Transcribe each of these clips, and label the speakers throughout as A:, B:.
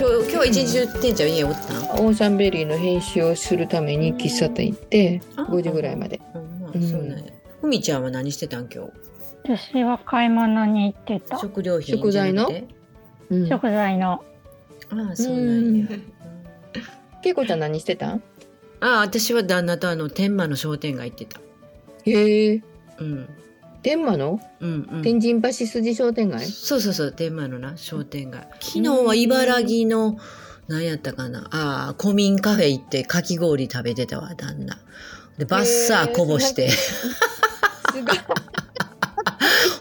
A: 今日今日は一日中店長家おったん
B: オーシャンベリーの編集をするために喫茶店行って5時ぐらいまで。
A: ふみちゃんは何してたん今日？
C: 私は買い物に行ってた。
A: 食料品
B: 食材の？うん。
C: 食材の。
A: ああそうなんや。
B: けいこちゃん何してた？ん。
A: ああ私は旦那とあの天満の商店街行ってた。
B: へえ。
A: うん
B: 天満の？
A: うんうん。
B: 天神橋筋商店街？
A: そうそうそう天満のな商店街。昨日は茨城の何やったかな？ああ古民カフェ行ってかき氷食べてたわ旦那。でバッサーこぼして、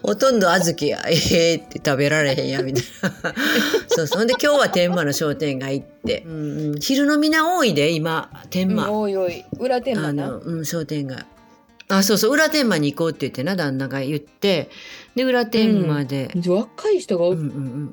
A: ほとんど小豆や、ええって食べられへんや、みたいな。そうそんで今日は天満の商店街行って。うんうん、昼のみな多いで、今、天満。
B: おいおい。裏天
A: あ
B: 満な。
A: の、うん、商店街。あ、そうそう、裏天満に行こうって言ってな、旦那が言って。で、裏天満で。
B: 若い人が多い
A: うんうん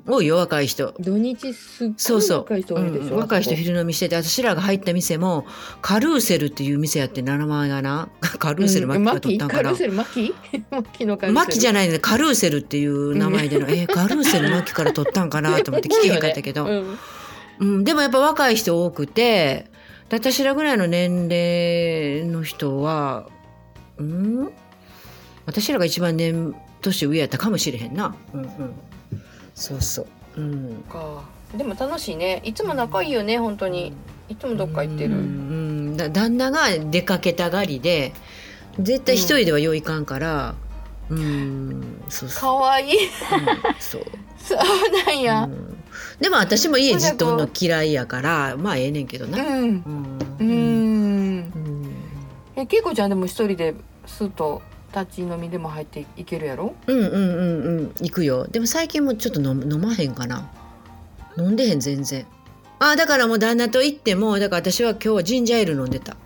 A: うん。多いよ、若い人。
B: 土日すっごい
A: そうそう。
B: 若い人多いでしょ、
A: うん。うん若い人昼飲みしてて、私らが入った店も、カルーセルっていう店やって、名前がな。カルーセルマキが取ったんかな。
B: カルーセルマキマキのカルーセル。
A: マキじゃないね。カルーセルっていう名前での、えーカルーセルマキから取ったんかな？と思って聞けへんかったけど、
B: うん。
A: うん、でもやっぱ若い人多くてで私らぐらいの年齢の人はうん。私らが一番年年上やったかもしれへんな、うんうん、そうそう、うん、
B: か。でも楽しいね。いつも仲いいよね本当に。いつもどっか行ってる、
A: うんうん。だ旦那が出かけたがりで絶対一人ではよいかんから。うん、そうそう。
B: かわい。い
A: うん。そう。
B: そうなんや。
A: うん。でも私も家じっとんの嫌いやからまあええねんけどな。
B: うん
A: うん。
B: うん。
A: うん
B: えけいこちゃんでも一人でスッと立ち飲みでも入っていけるやろ？
A: うんうんうんうん行くよ。でも最近もちょっと飲飲まへんかな。飲んでへん全然。あだからもう旦那と行ってもだから私は今日はジンジャーエール飲んでた。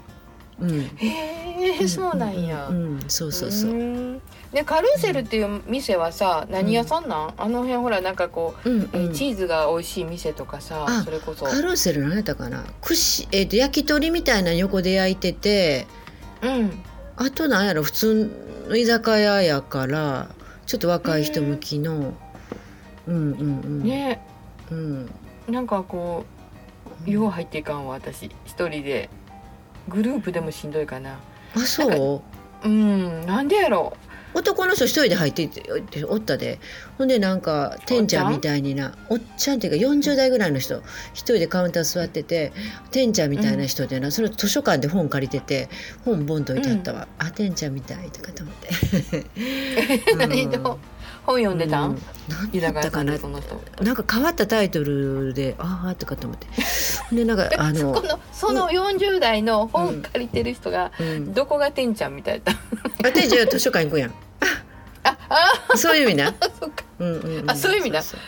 A: うん。
B: へえそうなんや。
A: うん、うんそうそうそう。
B: うんでカルーセルっていう店はさ何屋さんなん、あの辺ほらなんかこう、
A: うん
B: え
A: うん。
B: チーズが美味しい店とかさ
A: あ
B: それこそ。
A: カルーセル何やったかな？串、えー、と焼き鳥みたいなの横で焼いてて
B: うん。
A: あとなんやろ普通の居酒屋やからちょっと若い人向きの。うんうんうん。
B: ね。
A: うん。
B: なんかこうよう入っていかんわ私。一人で。グループでもしんどいかな。
A: あそう？
B: うん。なんでやろ
A: 男の人一人で入っていっておったで。ほんでなんかゃんみたいになおっちゃんっていうか40代ぐらいの人一人でカウンター座ってて店ちゃんみたいな人でな、それ図書館で本借りてて本ボンと置いてあったわ、あ店ちゃんみたいとかと思って。
B: 本読んでたん、
A: うん。何
B: 居酒屋さん
A: やったかななんか変わったタイトルでああとかと思って。ほんでなんか あの
B: このその40代の本借りてる人が、
A: うん、
B: どこがてんちゃんみたいだった
A: あ店長図書館行くやん。
B: ああ
A: そういう意味な、
B: そっか。
A: うんうんうん、
B: あそういう意味な
A: そう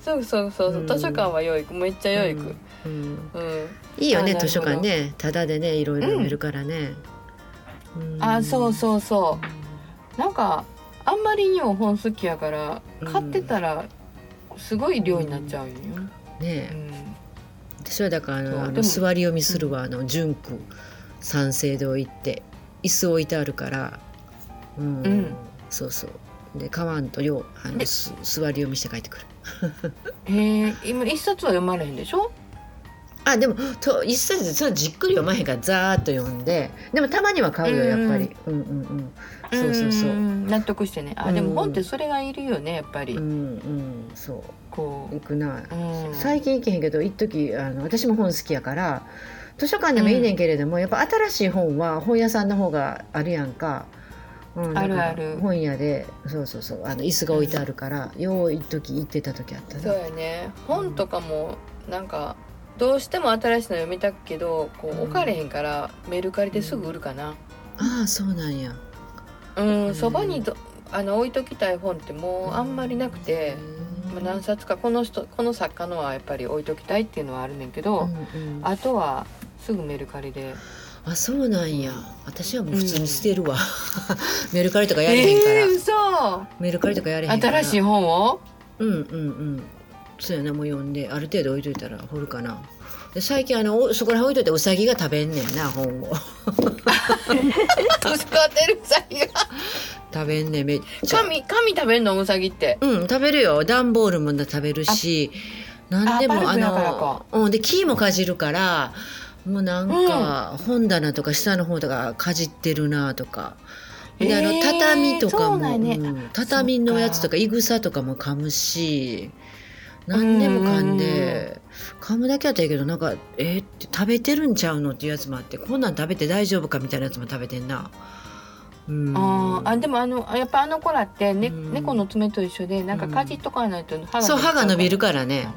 A: そう
B: そう。そう図書館はよい。めっちゃよいく、
A: うん。いいよね図書館ね。タダでねいろいろ読めるからね、うん。
B: あそうそうそう。なんかあんまりにも本好きやから買ってたらすごい量になっちゃうよ、
A: ね
B: うん。
A: 私はだからあのあの座り読みするわ、あの純区三省堂行って。椅子置いてあるから。うん、
B: うん
A: そうそう。で買わんとようあのす座り読みして帰ってくる。
B: へえ今一冊は読まれへんでしょ？
A: あでもと一冊でそれじっくり読まへんからざーっと読んででもたまには買うよやっぱり、うん、うんうん。そうそうそう。
B: うん納得してね。あで
A: うん。
B: も本ってそれがいるよねやっぱり、
A: うんうんそう。
B: こ
A: 行くな、最近行けへんけど一時あの私も本好きやから図書館でもいいねんけれども、やっぱ新しい本は本屋さんの方があるやんか。うん、
B: あるある。
A: 本屋でそうそうそうあの椅子が置いてあるから、よう一時行ってた時あった
B: そう
A: な。
B: やね。本とかもなんかどうしても新しいの読みたくけどこう置かれへんからメルカリですぐ売るかな。
A: ああそうなんや。
B: うんそば、にどあの置いときたい本ってもうあんまりなくて、まあ、何冊かこの人この作家のはやっぱり置いときたいっていうのはあるねんけど、
A: うんうん。
B: あとはすぐメルカリで
A: あそうなんや。私はもう普通に捨てるわ、メルカリとかやれへんから、
B: えー、嘘。
A: メルカリとかやれへんから。
B: 新しい本を？
A: うんうんうん。そうやなもう読んで。ある程度置いといたら掘るかな。で最近あのおそこら辺置いといてウサギが食べんねんな本を。
B: 使ってるウサギが。
A: 食べんねんめっちゃ。
B: 神神食べんの？ウサギって。
A: うん食べるよ。段ボールも食べるし。何でもあのうんで木もかじるからもうなんか本棚とか下の方とかかじってるなとか。であの
B: えー
A: 畳とかも、
B: そうなんね。
A: うん。畳のやつとかいぐさとかも噛むし何でも噛んで噛むだけやったらいいけどなんかえーって食べてるんちゃうのっていうやつもあってこんなん食べて大丈夫かみたいなやつも食べてんな。うん、
B: あーあでもあのやっぱあの子らって、ね
A: うん。
B: 猫の爪と一緒でなんかかじっとかないと歯が
A: そう歯が伸びる
B: か
A: からね。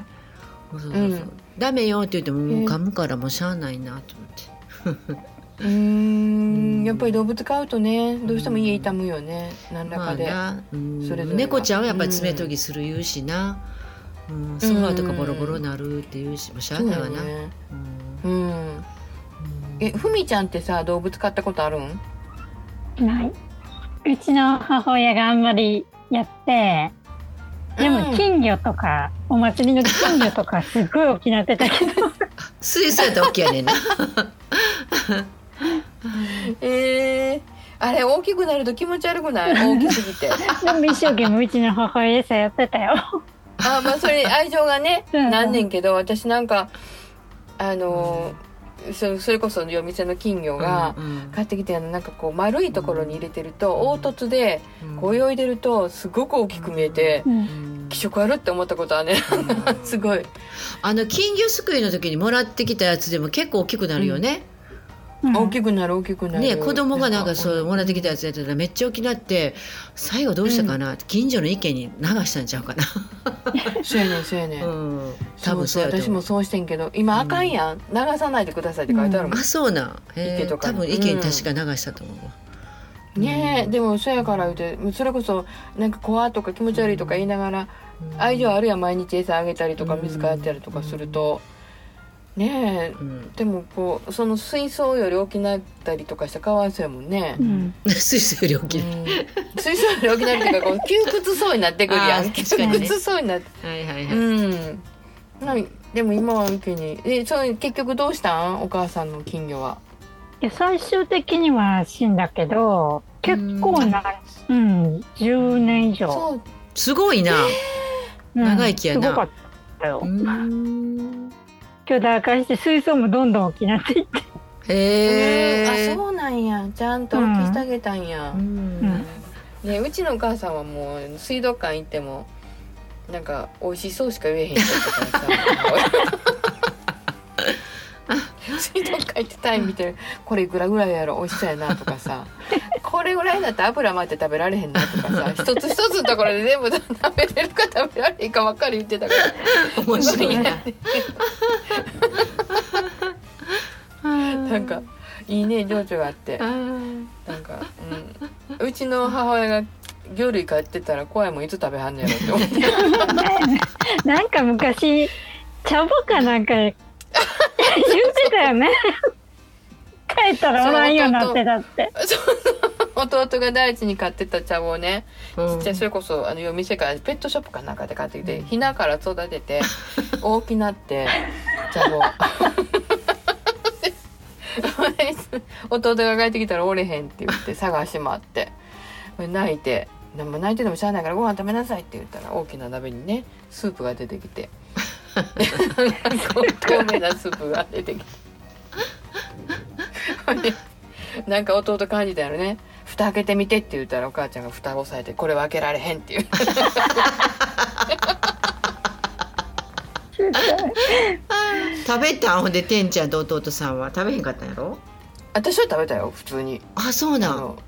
A: そうそうそう。
B: うん。
A: ダメよって言ってももう噛むからもうしゃあないなと思って。
B: うーん。やっぱり動物飼うとねどうしても家痛むよね。何ら
A: まあ
B: かで、
A: な、うん。
B: それ
A: 猫ちゃんはやっぱり爪研ぎする言うしな、うん、ソファーとかボロボロなるって言うし、もうしゃあないわな。
B: だね。
A: うん。
B: うん。えふみちゃんってさ動物飼ったことあるん？
C: ない。うちの母親があんまりやって、でも
B: うん。
C: 金魚とか、お祭りの金魚とかすっごい大きなってたけど、
A: 水槽やったら OK やね。んな。
B: えー、あれ大きくなると気持ち悪くない？大きすぎて。
C: でも一生懸命うちの母親さやってたよ。
B: あまあそれ愛情がね
C: うん
B: なんねんけど私なんかあのーそそれこそ夜店の金魚が
A: うん
B: 買ってきてあのなんかこう丸いところに入れてると凹凸で
A: うん。
B: こう泳いでるとすごく大きく見えて
C: うん。
A: うん。
B: 気色悪って思ったことはね
A: うん。
B: すごい。
A: あの金魚すくいの時にもらってきたやつでも結構大きくなるよね。
C: うん。
B: 大きくなる大きくなる。
A: ね子供がなんかそうもらってきたやつやってたらめっちゃ大きくなって最後どうしたかな、近所の池に流したんちゃうかな？
B: そうやねんそうやねん、
A: うん、多分そうや。
B: 私もそうしてんけど今あかんやん。流さないでくださいって書いてあるもん。
A: あ、そうなん。へ
B: 池とかに。
A: 多分池に確か流したと思う。わ。
B: ねえ
A: うん。
B: でもそやから言うてそれこそなんか怖とか気持ち悪いとか言いながら愛情あるやん毎日餌あげたりとか
A: うん
B: 水替えたりとかするとねえ
A: うん、
B: でもこうその水槽より大きなったりとかしたらかわいそうやもんね
C: う。ん
A: 水槽より大きい。
B: うん 水槽より大きなるっていうかこう窮屈そうになってくるや
A: あ
B: ん窮屈そうになって
A: はいはいはい。
B: うんなんでも今は受けにえそれ結局どうしたん？お母さんの金魚は。
C: で最終的には死んだけど、結構な、うん、10年以上。
A: すごいな。
C: うん
A: 長生きやな
C: すごかったよ
A: う。ん。
C: 巨大化して水槽もどんどん大きなっていって。
A: へえ。
B: あそうなんやちゃんと大きしてあげたんや。
A: うん。
B: ねうちのお母さんはもう水族館行ってもなんか美味しそうしか言えへん人とかさ 水族館行ってタイ見てるこれいくらぐらいやろ？美味しそうやなとかさこれぐらいだったら油巻いて食べられへんなとかさ一つ一つのところで全部食べれるか食べられへんかばっかり言ってたから
A: 面白いな。
B: なんかいいね情緒があってなんか、うん、うちの母親が魚類飼ってたら怖いもんいつ食べはんねやろって思って
C: なんか昔、茶葉かなんか 言ってたよね。帰ったらおらんようになってたって。
B: 弟が大地に買ってた茶をね
A: うん。
B: ちっちゃいそれこそあの夜店からペットショップかなんかで買ってきてひなから育てて 大きなって茶を 弟が帰ってきたらおれへんって言って探し回って泣いてでも泣いててもしゃあないからご飯食べなさいって言ったら大きな鍋にねスープが出てきて 透明なスープが出てきて。なんか弟感じたよね蓋開けてみてって言ったらお母ちゃんが蓋を押さえてこれは開けられへんっていう。
A: 食べたん？ほんでてんちゃんと弟さんは食べへんかったんやろ？
B: 私は食べたよ普通に。
A: あそうな
B: の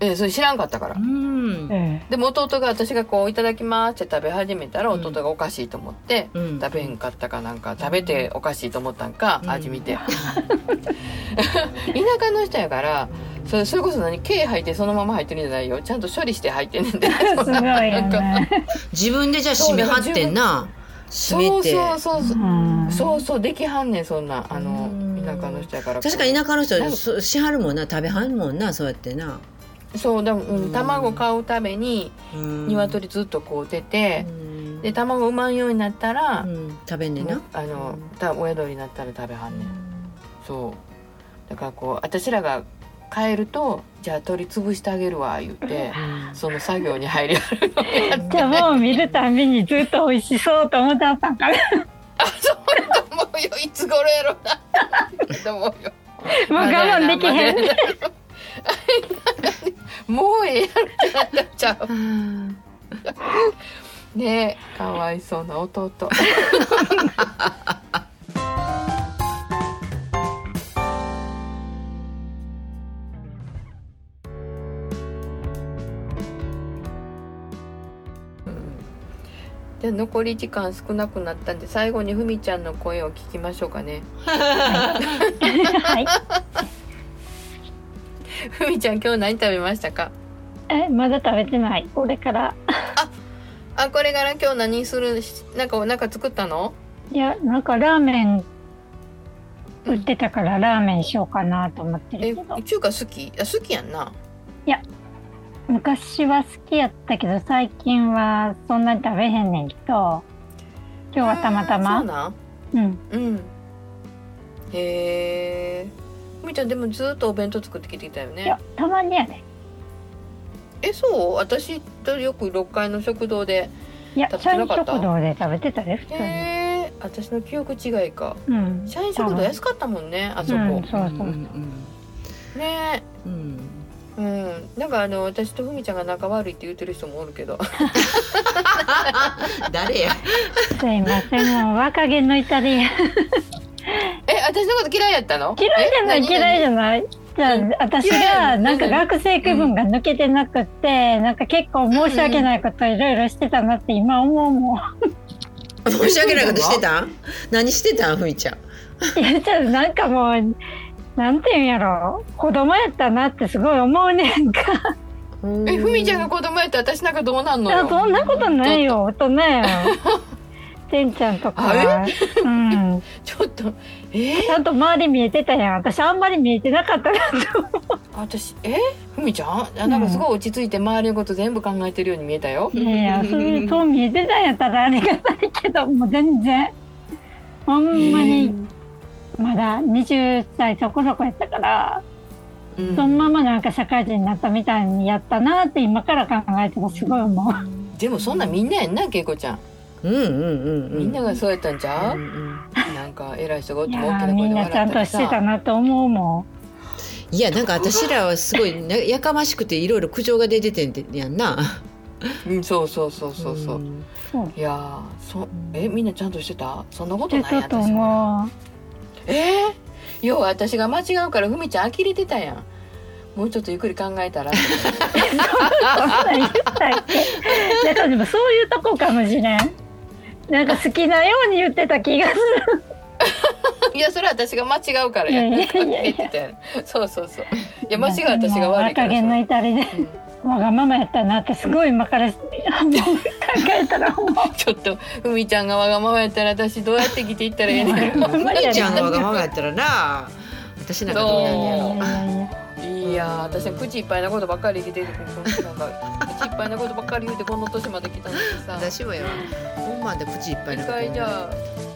B: ええそれ知らんかったから。
A: うん。
C: え
B: でも弟が私がこう「いただきます」って食べ始めたら弟がおかしいと思って、
A: うん。
B: 食べへんかったかなんか食べておかしいと思ったんか、
A: うん。
B: 味見て。田舎の人やからそれそれこそ何毛入ってそのまま入ってるんじゃないよ。ちゃんと処理して入ってんねんで。
C: すごいよね。
A: 自分でじゃあ締めはってんな。締め
B: そう
A: て
B: そうそうそう。
C: うん。
B: そうそうできはんねんそんな。あの
A: うん。
B: 田舎の人やから。
A: 確かに田舎の人しはるもんな食べはんもんなそうやってな
B: そうだ、うん
A: うん。
B: 卵買うために
A: うん。
B: 鶏ずっとこう出て
A: う、ん。
B: で卵産まんようになったら、
A: うん。食べんねんな。
B: もうあのた親鳥になったら食べはんねん。そう。だからこう私らが帰るとじゃあ鳥潰してあげるわ言って
A: うん。
B: その作業に入りはるのやって。
C: 茶葉を見るたびにずっと美味しそうと思ったんかな。
B: そうやと思うよ。いつ頃やろな。と思うよ。
C: もう我慢できへん。
B: んもうええやろってなっちゃう。ねえかわいそうな弟。で残り時間少なくなったんで最後にふみちゃんの声を聞きましょうかね。
C: はい。
B: ふみちゃん今日何食べましたか？
C: え、まだ食べてない。これから。
B: あこれから今日何するなんかなんか作ったの？
C: いや、なんかラーメン売ってたからラーメンしようかなと思って
B: え
C: るけど。
B: 中華好き？あ好きやんな
C: 昔は好きやったけど、最近はそんなに食べへんねんけど、今日はたまた
B: そう
C: ま。
B: なん
C: うん。
B: うんへえふみちゃんでもずっとお弁当作ってきてきたよね。
C: いや、たまにやね。
B: えそう？私とよく6階の食堂で
C: いや、
B: 食べ
C: 社員
B: てなかった？
C: 食堂で食べてたで、普通に。
B: へえ私の記憶違いか。
C: うん。
B: 社員食堂安かったもんねあそこ、
C: うんそうそう。
A: うん
B: ね。
A: うん。
B: うん。なんかあの私とふみちゃんが仲悪いって言ってる人もおるけど。
A: 誰や？
C: すいません、もう若気の至り。嫌い
B: え私のこと嫌いやったの？
C: じゃない、嫌いじ
B: ゃ
C: ゃない。じゃあ、私が、なんか
B: うん。
C: 学生気分が抜けてなくって、なんか結構申し訳ないこといろいろしてたなって今思うもん。
A: 申し訳ないことしてた？ん何してたんふみちゃん？
C: いや、ちょっとなんかもう、なんていうんやろ。子供やったなってすごい思うねんか。
B: えふみちゃんが子供やったら私なんかどうなんの
C: いや
B: よ
C: そんなことないよ、大人やよ。てんちゃんとかは。うん。
B: ちょっとえ？ー
C: ちゃんと周り見えてたやん。私あんまり見えてなかったなと思う。
B: 私え？ふみちゃん？あなんかすごい落ち着いて周りのこと全部考えてるように見えたよ、
C: いやいや、そういう、そう見えてたんやったらありがたいけど、もう全然。ほんまに、まだ20歳そこそこやったから、
B: うん
C: そのままなんか社会人になったみたいにやったなって今から考えてもすごい思う。
B: でもそんなみんなやんなけいこちゃん
A: うんうんうんうん。
B: みんながそうやったんちゃう、
A: うんうん
B: なんか偉い人がおっ
C: い
B: ても大きな声で
C: みんなちゃんとしてたなと思うも
A: いやなんか私らはすごいなやかましくていろいろ苦情が出ててんてやんな。
B: うんそうそうそうそうそう、
A: ん。
C: そう。
B: いやーそえみんなちゃんとしてた？そんなこ
C: ん。
B: とないや
C: してたと
B: 私は
C: 思う。
B: えー、要は私が間違うからふみちゃん呆れてたやん。もうちょっとゆっくり考えたら。
C: そういうとこかもしれん。なんか好きなように言ってた気がする。
B: いやそれは私が間違うからや
C: いやいやいや
B: そうそうそう。いや間違う私が悪いから
C: 若気の至りで、わがままやったなってすごい今から考えたら。
B: ちょっとふみちゃんがわがままやったら私どうやって生きていったらええね
A: ふみちゃんがわがままやったらな。私なんかどうなんやろ。
C: いや
B: 私は口いっぱいなことばっかり生きてるなんかぱいなことばっかり言うてこの年まで来たのにさ。
A: 私もよ。ほんまでプチいっぱいなこと。
B: 一回じゃあ